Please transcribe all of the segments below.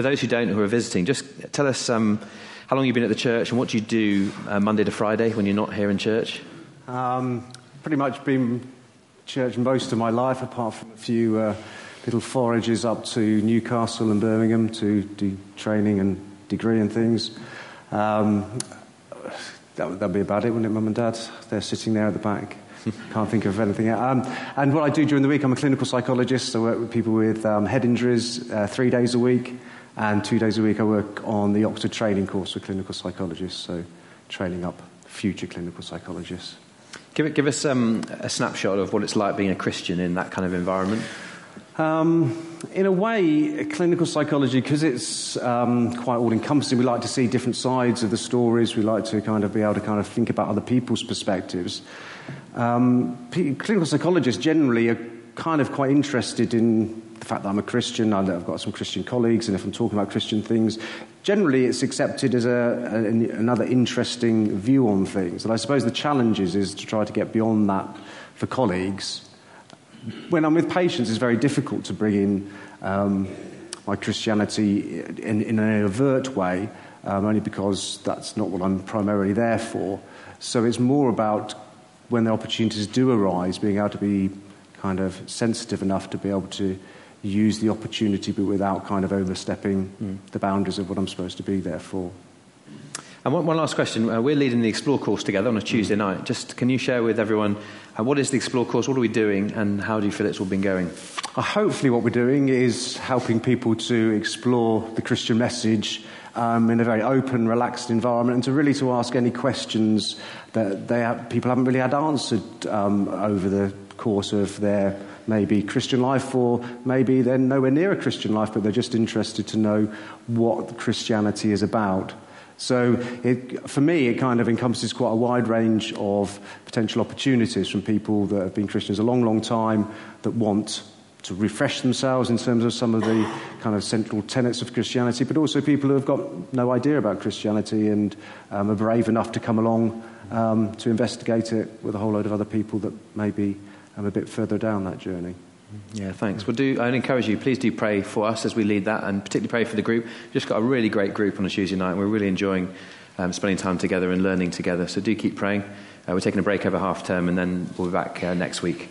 for those who don't, who are visiting, just tell us um, how long you've been at the church and what do you do uh, Monday to Friday when you're not here in church? Um, pretty much been church most of my life, apart from a few uh, little forages up to Newcastle and Birmingham to do training and degree and things. Um, that, that'd be about it, wouldn't it, Mum and Dad? They're sitting there at the back. Can't think of anything. Um, and what I do during the week, I'm a clinical psychologist. I work with people with um, head injuries uh, three days a week, and two days a week I work on the Oxford training course for clinical psychologists, so training up future clinical psychologists. Give, it, give us um, a snapshot of what it's like being a Christian in that kind of environment. Um, in a way, clinical psychology, because it's um, quite all encompassing, we like to see different sides of the stories. We like to kind of be able to kind of think about other people's perspectives. Um, clinical psychologists generally are kind of quite interested in the fact that I'm a Christian, I've got some Christian colleagues, and if I'm talking about Christian things, generally it's accepted as a, a, another interesting view on things. And I suppose the challenge is, is to try to get beyond that for colleagues when I'm with patients, it's very difficult to bring in um, my Christianity in, in, an overt way, um, only because that's not what I'm primarily there for. So it's more about when the opportunities do arise, being able to be kind of sensitive enough to be able to use the opportunity, but without kind of overstepping mm. the boundaries of what I'm supposed to be there for. And one, one last question. Uh, we're leading the Explore course together on a Tuesday mm. night. Just can you share with everyone uh, what is the Explore course? What are we doing? And how do you feel it's all been going? Uh, hopefully, what we're doing is helping people to explore the Christian message um, in a very open, relaxed environment, and to really to ask any questions that they have, people haven't really had answered um, over the course of their maybe Christian life, or maybe they're nowhere near a Christian life, but they're just interested to know what Christianity is about. So it, for me, it kind of encompasses quite a wide range of potential opportunities from people that have been Christians a long, long time that want to refresh themselves in terms of some of the kind of central tenets of Christianity, but also people who have got no idea about Christianity and um, are brave enough to come along um, to investigate it with a whole load of other people that maybe um, a bit further down that journey. Yeah, thanks. Well, do I'd encourage you. Please do pray for us as we lead that, and particularly pray for the group. We've just got a really great group on a Tuesday night. And we're really enjoying um, spending time together and learning together. So do keep praying. Uh, we're taking a break over half term, and then we'll be back uh, next week.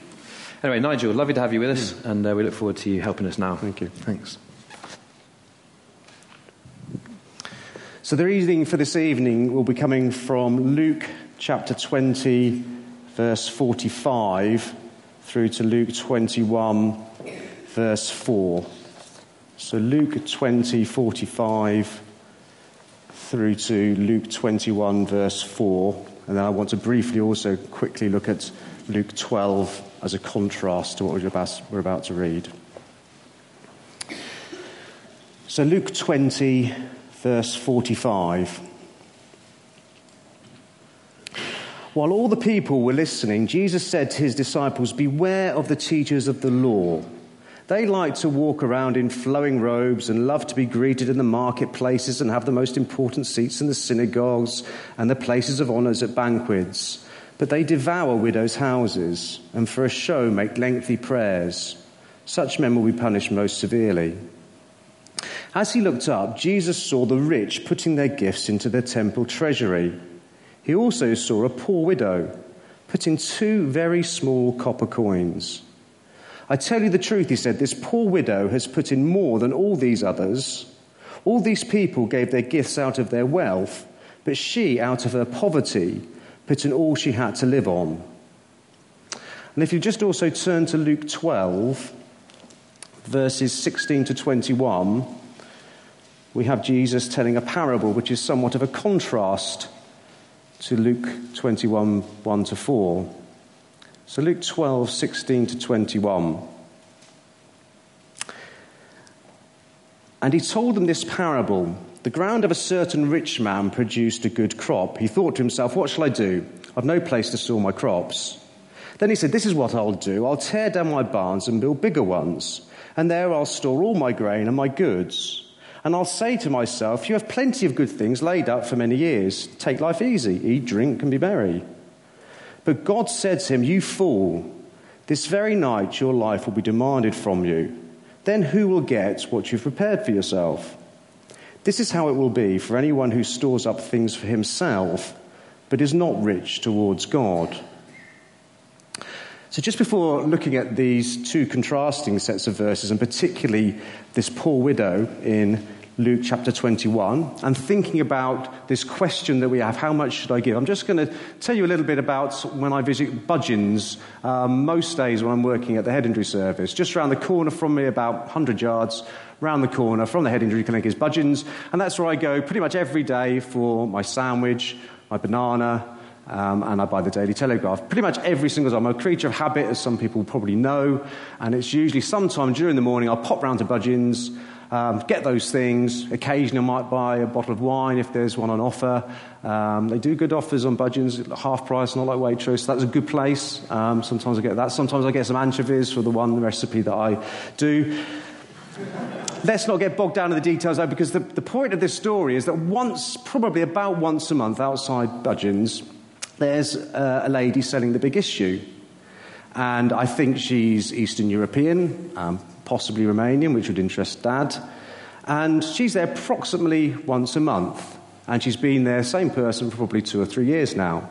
Anyway, Nigel, lovely to have you with us, and uh, we look forward to you helping us now. Thank you. Thanks. So the reading for this evening will be coming from Luke chapter 20, verse 45 through to Luke 21, verse 4. So Luke 20, 45 through to Luke 21, verse 4. And then I want to briefly also quickly look at Luke 12 as a contrast to what we're about, to read. So Luke 20, verse 45. While all the people were listening, Jesus said to his disciples, Beware of the teachers of the law. They like to walk around in flowing robes and love to be greeted in the marketplaces and have the most important seats in the synagogues and the places of honors at banquets. But they devour widows' houses and for a show make lengthy prayers. Such men will be punished most severely. As he looked up, Jesus saw the rich putting their gifts into their temple treasury. He also saw a poor widow put in two very small copper coins. I tell you the truth, he said, this poor widow has put in more than all these others. All these people gave their gifts out of their wealth, but she, out of her poverty, put in all she had to live on. And if you just also turn to Luke 12, verses 16 to 21, we have Jesus telling a parable which is somewhat of a contrast to Luke 21 1 to 4. So, Luke 12 16 to 21. And he told them this parable The ground of a certain rich man produced a good crop. He thought to himself, What shall I do? I've no place to store my crops. Then he said, This is what I'll do. I'll tear down my barns and build bigger ones, and there I'll store all my grain and my goods. And I'll say to myself, You have plenty of good things laid up for many years. Take life easy, eat, drink, and be merry. But God said to him, You fool, this very night your life will be demanded from you. Then who will get what you've prepared for yourself? This is how it will be for anyone who stores up things for himself, but is not rich towards God. So, just before looking at these two contrasting sets of verses, and particularly this poor widow in Luke chapter 21 and thinking about this question that we have how much should I give? I'm just going to tell you a little bit about when I visit Budgens, um, most days when I'm working at the head injury service. Just around the corner from me, about 100 yards round the corner from the head injury clinic, is Budgens, and that's where I go pretty much every day for my sandwich, my banana. Um, and I buy the Daily Telegraph. Pretty much every single time. I'm a creature of habit, as some people probably know, and it's usually sometime during the morning I'll pop round to Budgens, um, get those things. Occasionally, I might buy a bottle of wine if there's one on offer. Um, they do good offers on Budgens, half price, not like Waitrose. So that's a good place. Um, sometimes I get that. Sometimes I get some anchovies for the one recipe that I do. Let's not get bogged down in the details though, because the, the point of this story is that once, probably about once a month outside Budgens, there's uh, a lady selling the big issue. And I think she's Eastern European, um, possibly Romanian, which would interest Dad. And she's there approximately once a month. And she's been there, same person, for probably two or three years now.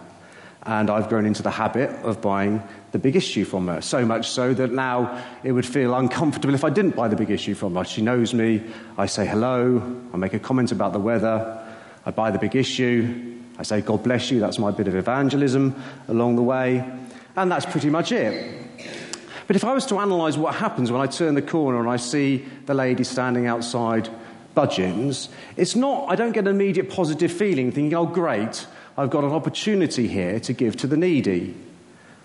And I've grown into the habit of buying the big issue from her. So much so that now it would feel uncomfortable if I didn't buy the big issue from her. She knows me. I say hello. I make a comment about the weather. I buy the big issue. I say, God bless you. That's my bit of evangelism along the way. And that's pretty much it. But if I was to analyse what happens when I turn the corner and I see the lady standing outside Budgens, it's not, I don't get an immediate positive feeling thinking, oh, great, I've got an opportunity here to give to the needy.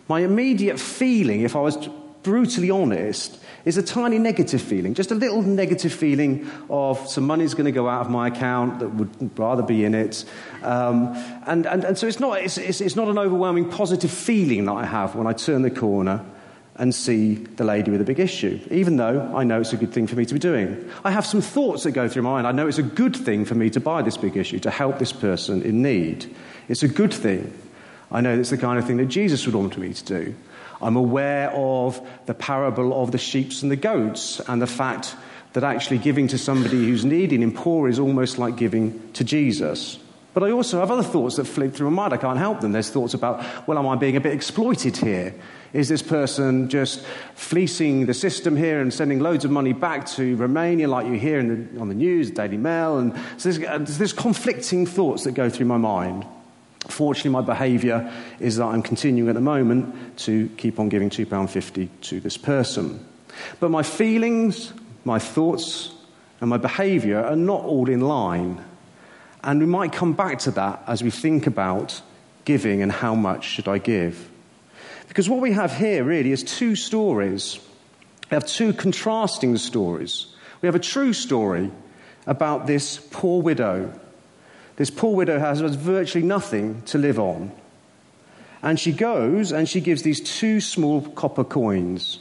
My immediate feeling, if I was brutally honest, is a tiny negative feeling, just a little negative feeling of some money's going to go out of my account that would rather be in it. Um, and, and, and so it's not, it's, it's, it's not an overwhelming positive feeling that I have when I turn the corner and see the lady with a big issue, even though I know it's a good thing for me to be doing. I have some thoughts that go through my mind. I know it's a good thing for me to buy this big issue, to help this person in need. It's a good thing. I know it's the kind of thing that Jesus would want me to do. I'm aware of the parable of the sheep and the goats and the fact that actually giving to somebody who's needy and poor is almost like giving to Jesus. But I also have other thoughts that flit through my mind. I can't help them. There's thoughts about, well, am I being a bit exploited here? Is this person just fleecing the system here and sending loads of money back to Romania, like you hear the, on the news, Daily Mail? And so there's, uh, there's conflicting thoughts that go through my mind. Fortunately, my behaviour is that I'm continuing at the moment to keep on giving £2.50 to this person. But my feelings, my thoughts, and my behaviour are not all in line. And we might come back to that as we think about giving and how much should I give. Because what we have here really is two stories. We have two contrasting stories. We have a true story about this poor widow. This poor widow has virtually nothing to live on. And she goes and she gives these two small copper coins.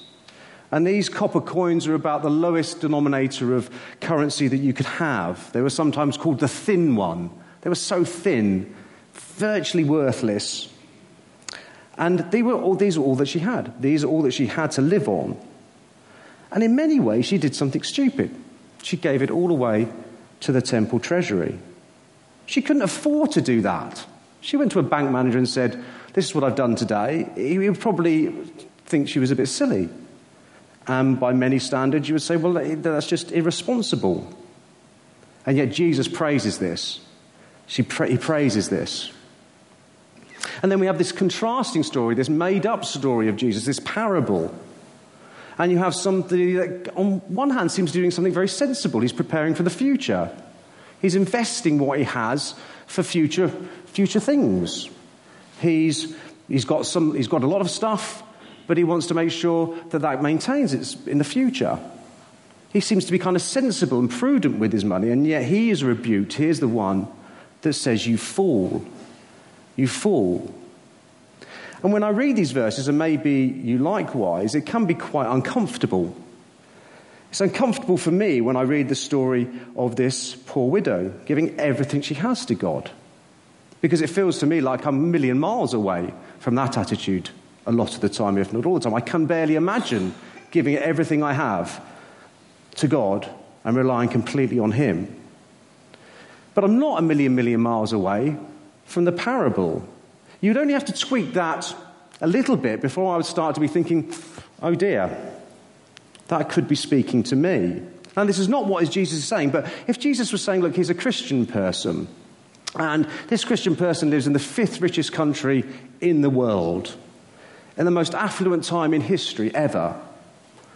And these copper coins are about the lowest denominator of currency that you could have. They were sometimes called the thin one. They were so thin, virtually worthless. And they were all, these are all that she had. These are all that she had to live on. And in many ways, she did something stupid. She gave it all away to the temple treasury. She couldn't afford to do that. She went to a bank manager and said, This is what I've done today. He would probably think she was a bit silly. And by many standards, you would say, Well, that's just irresponsible. And yet, Jesus praises this. Pra- he praises this. And then we have this contrasting story, this made up story of Jesus, this parable. And you have somebody that, on one hand, seems to be doing something very sensible. He's preparing for the future, he's investing what he has for future, future things. He's, he's, got some, he's got a lot of stuff, but he wants to make sure that that maintains it in the future. He seems to be kind of sensible and prudent with his money, and yet he is rebuked. Here's the one that says, You fool you fall. And when I read these verses, and maybe you likewise, it can be quite uncomfortable. It's uncomfortable for me when I read the story of this poor widow giving everything she has to God. Because it feels to me like I'm a million miles away from that attitude a lot of the time, if not all the time. I can barely imagine giving everything I have to God and relying completely on Him. But I'm not a million, million miles away from the parable. You'd only have to tweak that a little bit before I would start to be thinking, oh dear, that could be speaking to me. And this is not what Jesus is saying, but if Jesus was saying, look, he's a Christian person, and this Christian person lives in the fifth richest country in the world, in the most affluent time in history ever,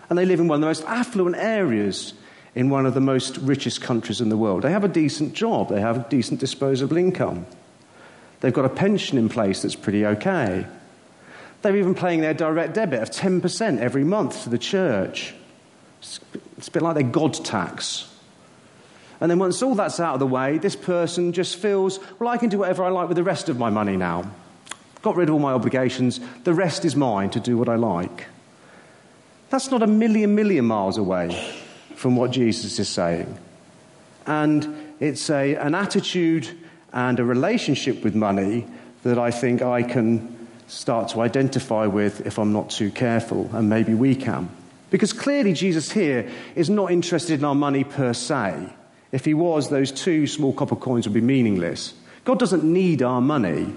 and they live in one of the most affluent areas in one of the most richest countries in the world. They have a decent job, they have a decent disposable income, they've got a pension in place that's pretty okay. They're even paying their direct debit of 10% every month to the church. It's a bit like their God tax. And then once all that's out of the way, this person just feels, well, I can do whatever I like with the rest of my money now. Got rid of all my obligations. The rest is mine to do what I like. That's not a million, million miles away from what Jesus is saying. And it's a, an attitude and a relationship with money that I think I can start to identify with if I'm not too careful, and maybe we can. Because clearly, Jesus here is not interested in our money per se. If he was, those two small copper coins would be meaningless. God doesn't need our money.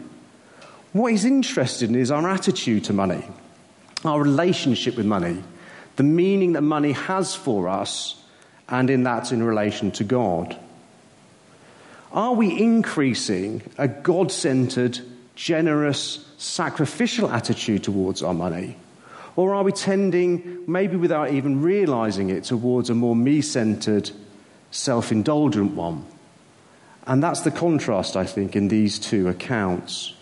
What he's interested in is our attitude to money, our relationship with money, the meaning that money has for us, and in that, in relation to God. Are we increasing a God centered, generous, sacrificial attitude towards our money? Or are we tending, maybe without even realizing it, towards a more me centered, self indulgent one? And that's the contrast, I think, in these two accounts.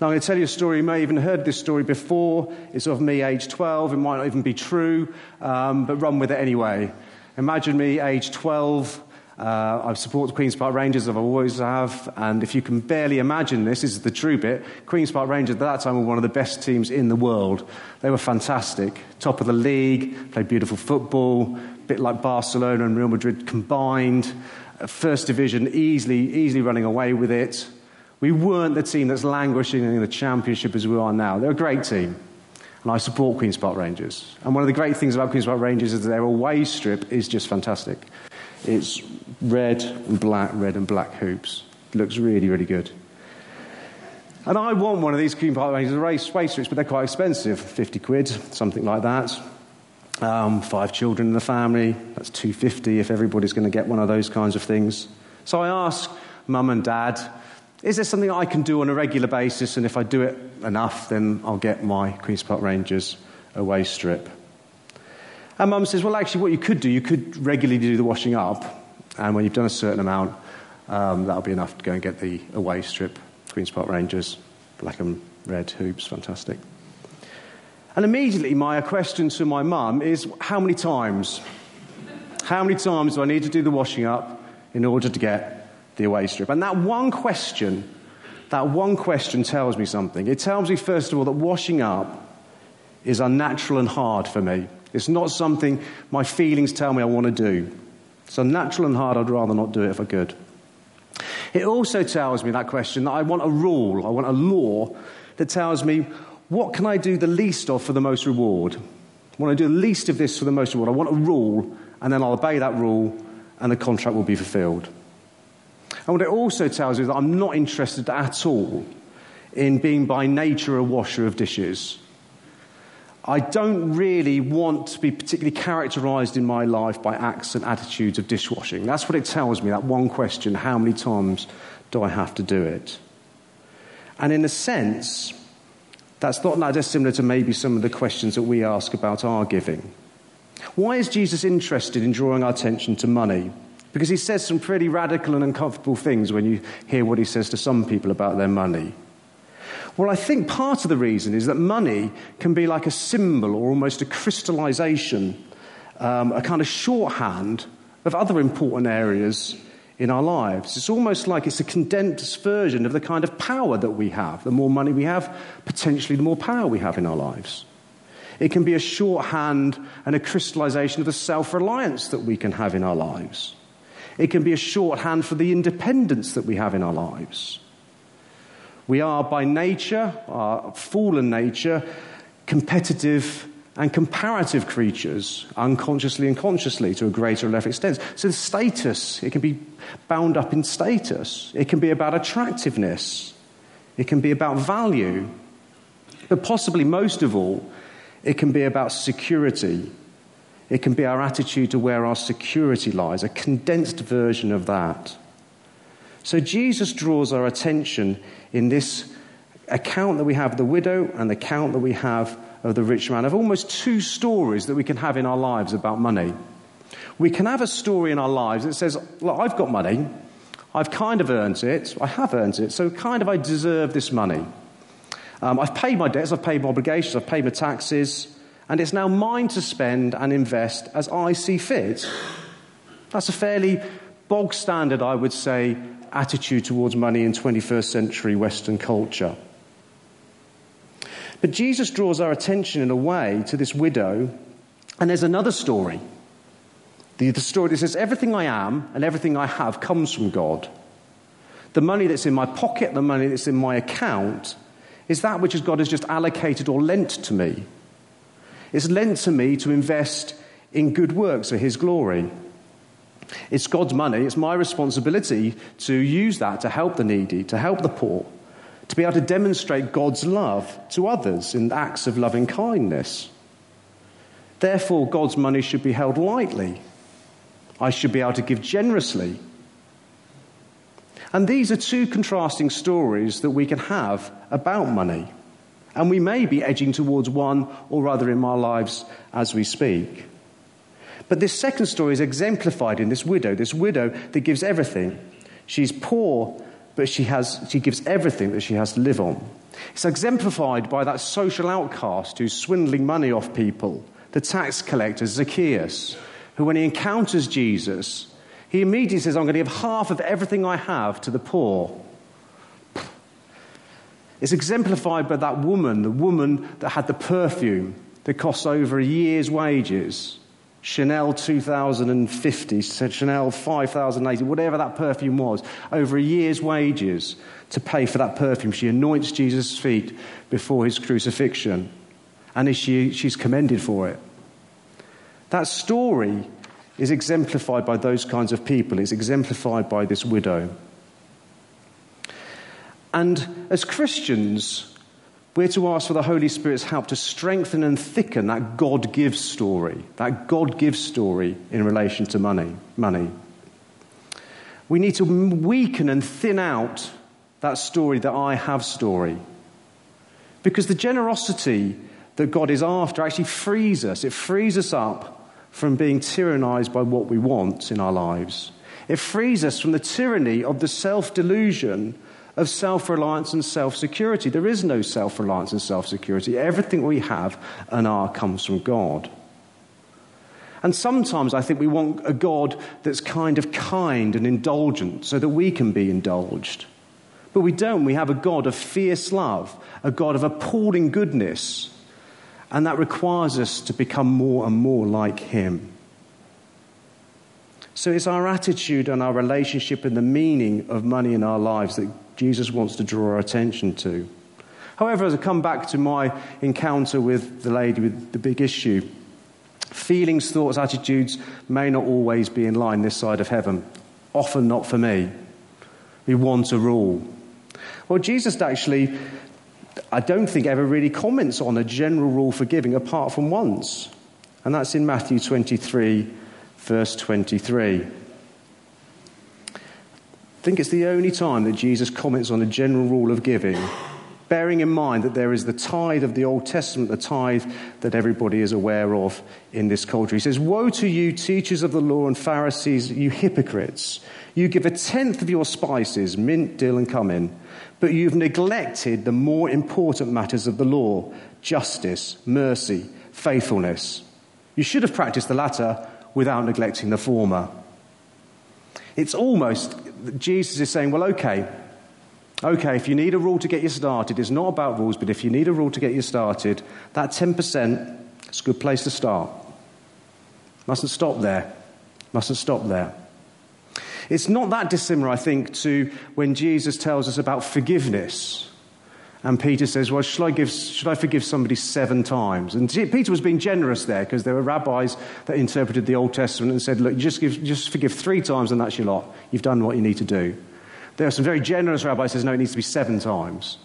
Now, I'm going to tell you a story. You may have even heard this story before. It's of me, age 12. It might not even be true, um, but run with it anyway. Imagine me, age 12. Uh, I've supported Queen's Park Rangers, I've always have, and if you can barely imagine this, this is the true bit. Queen's Park Rangers at that time were one of the best teams in the world. They were fantastic, top of the league, played beautiful football, a bit like Barcelona and Real Madrid combined. Uh, first division, easily, easily running away with it. We weren't the team that's languishing in the championship as we are now. They're a great team. And I support Queen's Park Rangers. And one of the great things about Queen's Park Rangers is that their away strip is just fantastic. It's red and black, red and black hoops. It looks really, really good. And I want one of these Queen Park Rangers race space but they're quite expensive 50 quid, something like that. Um, five children in the family, that's 250 if everybody's going to get one of those kinds of things. So I ask mum and dad, is there something I can do on a regular basis? And if I do it enough, then I'll get my Queen's Park Rangers away strip. And mum says, well, actually, what you could do, you could regularly do the washing up, and when you've done a certain amount, um, that'll be enough to go and get the away strip, Queen's Park Rangers, black and red hoops, fantastic. And immediately, my question to my mum is, how many times? How many times do I need to do the washing up in order to get the away strip? And that one question, that one question tells me something. It tells me, first of all, that washing up is unnatural and hard for me. It's not something my feelings tell me I want to do. It's unnatural and hard. I'd rather not do it if I could. It also tells me, that question, that I want a rule, I want a law that tells me what can I do the least of for the most reward? I want to do the least of this for the most reward. I want a rule, and then I'll obey that rule, and the contract will be fulfilled. And what it also tells me is that I'm not interested at all in being by nature a washer of dishes. I don't really want to be particularly characterized in my life by acts and attitudes of dishwashing. That's what it tells me, that one question how many times do I have to do it? And in a sense, that's not that dissimilar to maybe some of the questions that we ask about our giving. Why is Jesus interested in drawing our attention to money? Because he says some pretty radical and uncomfortable things when you hear what he says to some people about their money. Well, I think part of the reason is that money can be like a symbol or almost a crystallization, um, a kind of shorthand of other important areas in our lives. It's almost like it's a condensed version of the kind of power that we have. The more money we have, potentially the more power we have in our lives. It can be a shorthand and a crystallization of the self reliance that we can have in our lives. It can be a shorthand for the independence that we have in our lives. We are by nature, our fallen nature, competitive and comparative creatures, unconsciously and consciously to a greater or lesser extent. So, the status, it can be bound up in status, it can be about attractiveness, it can be about value, but possibly most of all, it can be about security. It can be our attitude to where our security lies, a condensed version of that. So, Jesus draws our attention in this account that we have the widow and the account that we have of the rich man of almost two stories that we can have in our lives about money. We can have a story in our lives that says, Look, I've got money. I've kind of earned it. I have earned it. So, kind of, I deserve this money. Um, I've paid my debts. I've paid my obligations. I've paid my taxes. And it's now mine to spend and invest as I see fit. That's a fairly bog standard, I would say, attitude towards money in 21st century Western culture. But Jesus draws our attention in a way to this widow, and there's another story. The, the story that says, Everything I am and everything I have comes from God. The money that's in my pocket, the money that's in my account, is that which God has just allocated or lent to me. It's lent to me to invest in good works for His glory. It's God's money. It's my responsibility to use that to help the needy, to help the poor, to be able to demonstrate God's love to others in acts of loving kindness. Therefore, God's money should be held lightly. I should be able to give generously. And these are two contrasting stories that we can have about money. And we may be edging towards one or rather in our lives as we speak. But this second story is exemplified in this widow, this widow that gives everything. She's poor but she, has, she gives everything that she has to live on. It's exemplified by that social outcast who's swindling money off people, the tax collector Zacchaeus, who, when he encounters Jesus, he immediately says, I'm going to give half of everything I have to the poor. It's exemplified by that woman, the woman that had the perfume that costs over a year's wages. Chanel 2050, Chanel 5080, whatever that perfume was, over a year's wages to pay for that perfume. She anoints Jesus' feet before his crucifixion, and she, she's commended for it. That story is exemplified by those kinds of people, it's exemplified by this widow. And as Christians, we're to ask for the Holy Spirit's help to strengthen and thicken that God gives story, that God gives story in relation to money. money. We need to weaken and thin out that story, that I have story. Because the generosity that God is after actually frees us. It frees us up from being tyrannized by what we want in our lives. It frees us from the tyranny of the self delusion of self reliance and self security. There is no self reliance and self security. Everything we have and are comes from God. And sometimes I think we want a God that's kind of kind and indulgent so that we can be indulged. But we don't. We have a God of fierce love, a God of appalling goodness. And that requires us to become more and more like Him. So it's our attitude and our relationship and the meaning of money in our lives that Jesus wants to draw our attention to. However, as I come back to my encounter with the lady with the big issue, feelings, thoughts, attitudes may not always be in line this side of heaven. Often not for me. We want a rule. Well, Jesus actually, I don't think, ever really comments on a general rule for giving apart from once. And that's in Matthew 23, verse 23 think it's the only time that Jesus comments on a general rule of giving, bearing in mind that there is the tithe of the Old Testament, the tithe that everybody is aware of in this culture. He says, Woe to you, teachers of the law and Pharisees, you hypocrites! You give a tenth of your spices, mint, dill, and cumin, but you've neglected the more important matters of the law justice, mercy, faithfulness. You should have practiced the latter without neglecting the former. It's almost Jesus is saying, well, okay, okay, if you need a rule to get you started, it's not about rules, but if you need a rule to get you started, that 10%, is a good place to start. Mustn't stop there. Mustn't stop there. It's not that dissimilar, I think, to when Jesus tells us about forgiveness And Peter says, Well, should I, give, should I forgive somebody seven times? And Peter was being generous there because there were rabbis that interpreted the Old Testament and said, Look, just, give, just forgive three times and that's your lot. You've done what you need to do. There are some very generous rabbis who says, No, it needs to be seven times.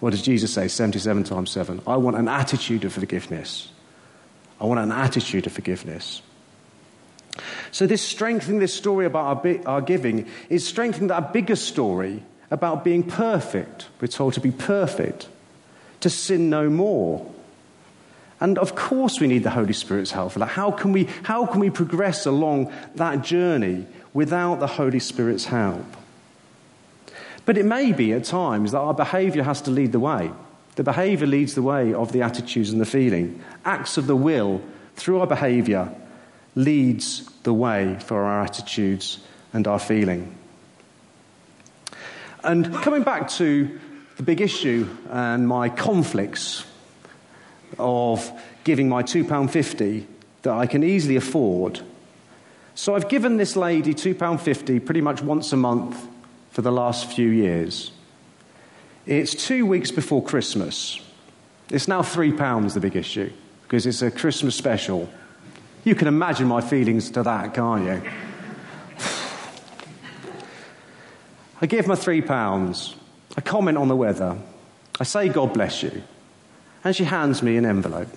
What does Jesus say? 77 times seven. I want an attitude of forgiveness. I want an attitude of forgiveness. So, this strengthening this story about our, our giving is strengthening that bigger story about being perfect. We're told to be perfect, to sin no more. And of course, we need the Holy Spirit's help for that. How can we, how can we progress along that journey without the Holy Spirit's help? But it may be at times that our behavior has to lead the way. The behavior leads the way of the attitudes and the feeling. Acts of the will through our behavior leads the way for our attitudes and our feeling. And coming back to the big issue and my conflicts of giving my £2.50 that I can easily afford. So I've given this lady £2.50 pretty much once a month for the last few years. It's two weeks before Christmas. It's now £3 the big issue because it's a Christmas special. You can imagine my feelings to that, can't you? I give my three pounds. I comment on the weather. I say, God bless you. And she hands me an envelope.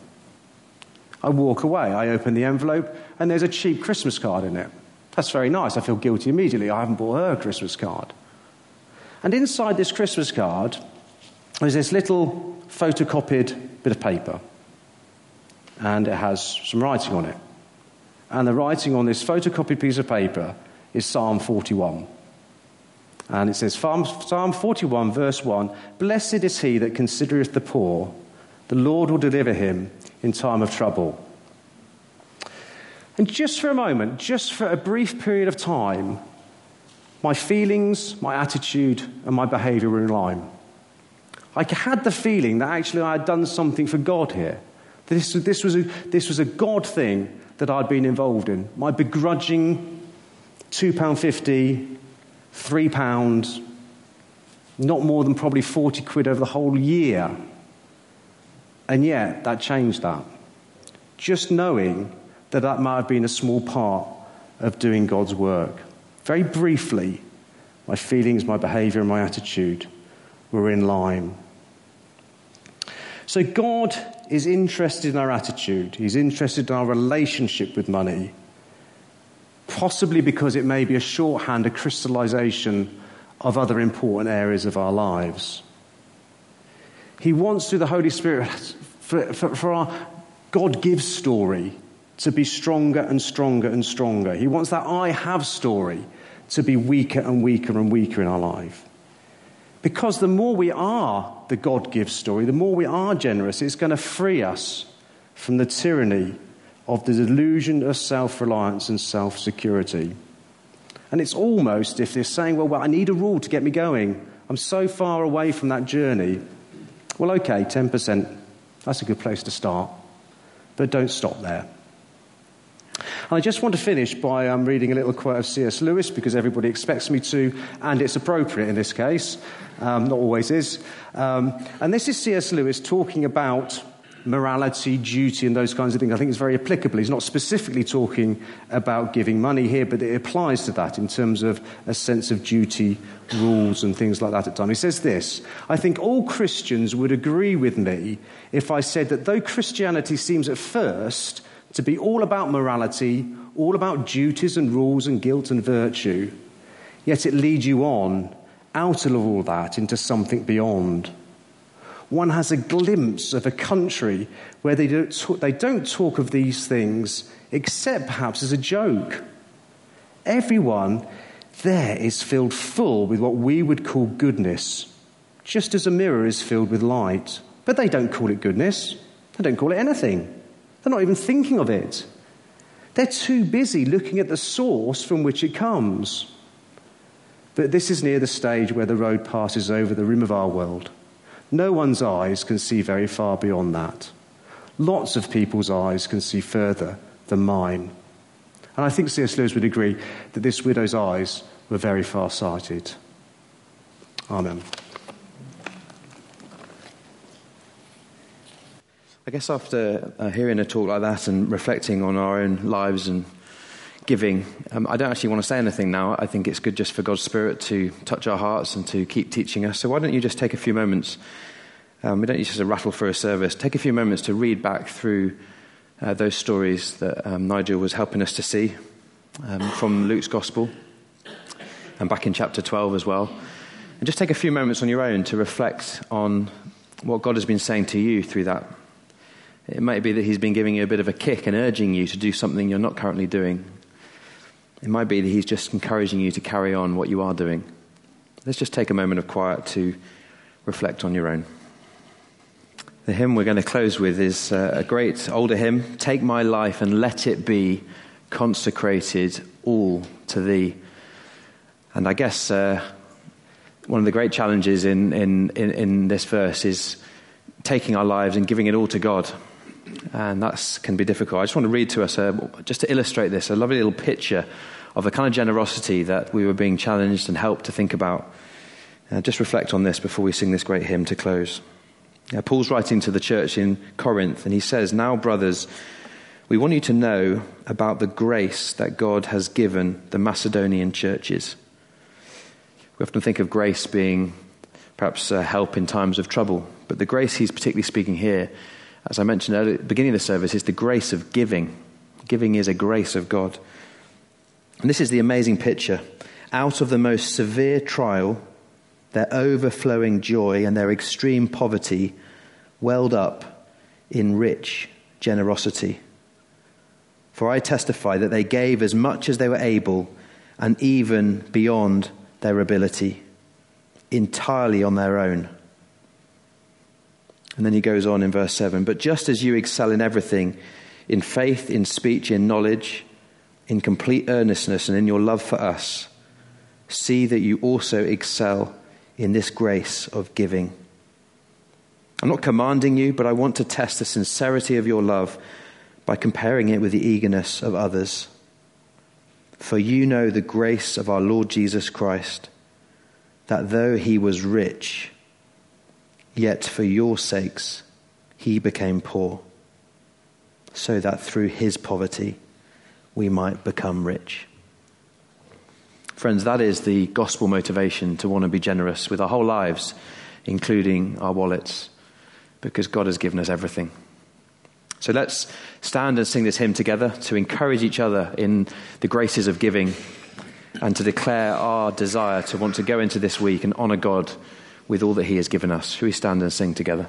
I walk away. I open the envelope, and there's a cheap Christmas card in it. That's very nice. I feel guilty immediately. I haven't bought her a Christmas card. And inside this Christmas card is this little photocopied bit of paper. And it has some writing on it. And the writing on this photocopied piece of paper is Psalm 41. And it says, Psalm 41, verse 1 Blessed is he that considereth the poor, the Lord will deliver him in time of trouble. And just for a moment, just for a brief period of time, my feelings, my attitude, and my behavior were in line. I had the feeling that actually I had done something for God here. This, this, was a, this was a God thing that I'd been involved in. My begrudging £2.50 three pounds, not more than probably 40 quid over the whole year. And yet, that changed that. Just knowing that that might have been a small part of doing God's work. Very briefly, my feelings, my behavior, and my attitude were in line. So, God is interested in our attitude, He's interested in our relationship with money possibly because it may be a shorthand, a crystallization of other important areas of our lives. He wants, through the Holy Spirit, for, for, for our God gives story to be stronger and stronger and stronger. He wants that I have story to be weaker and weaker and weaker in our life. Because the more we are the God gives story, the more we are generous, it's going to free us from the tyranny of the delusion of self reliance and self security. And it's almost if they're saying, well, well, I need a rule to get me going. I'm so far away from that journey. Well, okay, 10%. That's a good place to start. But don't stop there. And I just want to finish by um, reading a little quote of C.S. Lewis because everybody expects me to, and it's appropriate in this case. Um, not always is. Um, and this is C.S. Lewis talking about morality, duty, and those kinds of things. I think it's very applicable. He's not specifically talking about giving money here, but it applies to that in terms of a sense of duty, rules, and things like that at times. He says this I think all Christians would agree with me if I said that though Christianity seems at first to be all about morality, all about duties and rules and guilt and virtue, yet it leads you on out of all that into something beyond one has a glimpse of a country where they don't, talk, they don't talk of these things except perhaps as a joke. Everyone there is filled full with what we would call goodness, just as a mirror is filled with light. But they don't call it goodness, they don't call it anything. They're not even thinking of it. They're too busy looking at the source from which it comes. But this is near the stage where the road passes over the rim of our world. No one's eyes can see very far beyond that. Lots of people's eyes can see further than mine. And I think C.S. Lewis would agree that this widow's eyes were very far sighted. Amen. I guess after uh, hearing a talk like that and reflecting on our own lives and giving, um, I don't actually want to say anything now. I think it's good just for God's Spirit to touch our hearts and to keep teaching us. So why don't you just take a few moments? Um, we don't just rattle through a service. Take a few moments to read back through uh, those stories that um, Nigel was helping us to see um, from Luke's Gospel and back in chapter 12 as well. And just take a few moments on your own to reflect on what God has been saying to you through that. It might be that He's been giving you a bit of a kick and urging you to do something you're not currently doing. It might be that He's just encouraging you to carry on what you are doing. Let's just take a moment of quiet to reflect on your own. The hymn we're going to close with is uh, a great older hymn Take my life and let it be consecrated all to Thee. And I guess uh, one of the great challenges in, in, in, in this verse is taking our lives and giving it all to God. And that can be difficult. I just want to read to us, just to illustrate this, a lovely little picture of the kind of generosity that we were being challenged and helped to think about. Uh, just reflect on this before we sing this great hymn to close. Uh, Paul's writing to the church in Corinth, and he says, Now, brothers, we want you to know about the grace that God has given the Macedonian churches. We often think of grace being perhaps uh, help in times of trouble, but the grace he's particularly speaking here, as I mentioned at the beginning of the service, is the grace of giving. Giving is a grace of God. And this is the amazing picture. Out of the most severe trial, their overflowing joy and their extreme poverty welled up in rich generosity. For I testify that they gave as much as they were able and even beyond their ability, entirely on their own. And then he goes on in verse 7 But just as you excel in everything, in faith, in speech, in knowledge, in complete earnestness, and in your love for us, see that you also excel in this grace of giving. I'm not commanding you, but I want to test the sincerity of your love by comparing it with the eagerness of others. For you know the grace of our Lord Jesus Christ, that though he was rich, yet for your sakes he became poor, so that through his poverty we might become rich. Friends, that is the gospel motivation to want to be generous with our whole lives, including our wallets, because God has given us everything. So let's stand and sing this hymn together to encourage each other in the graces of giving and to declare our desire to want to go into this week and honour God with all that He has given us. Shall we stand and sing together?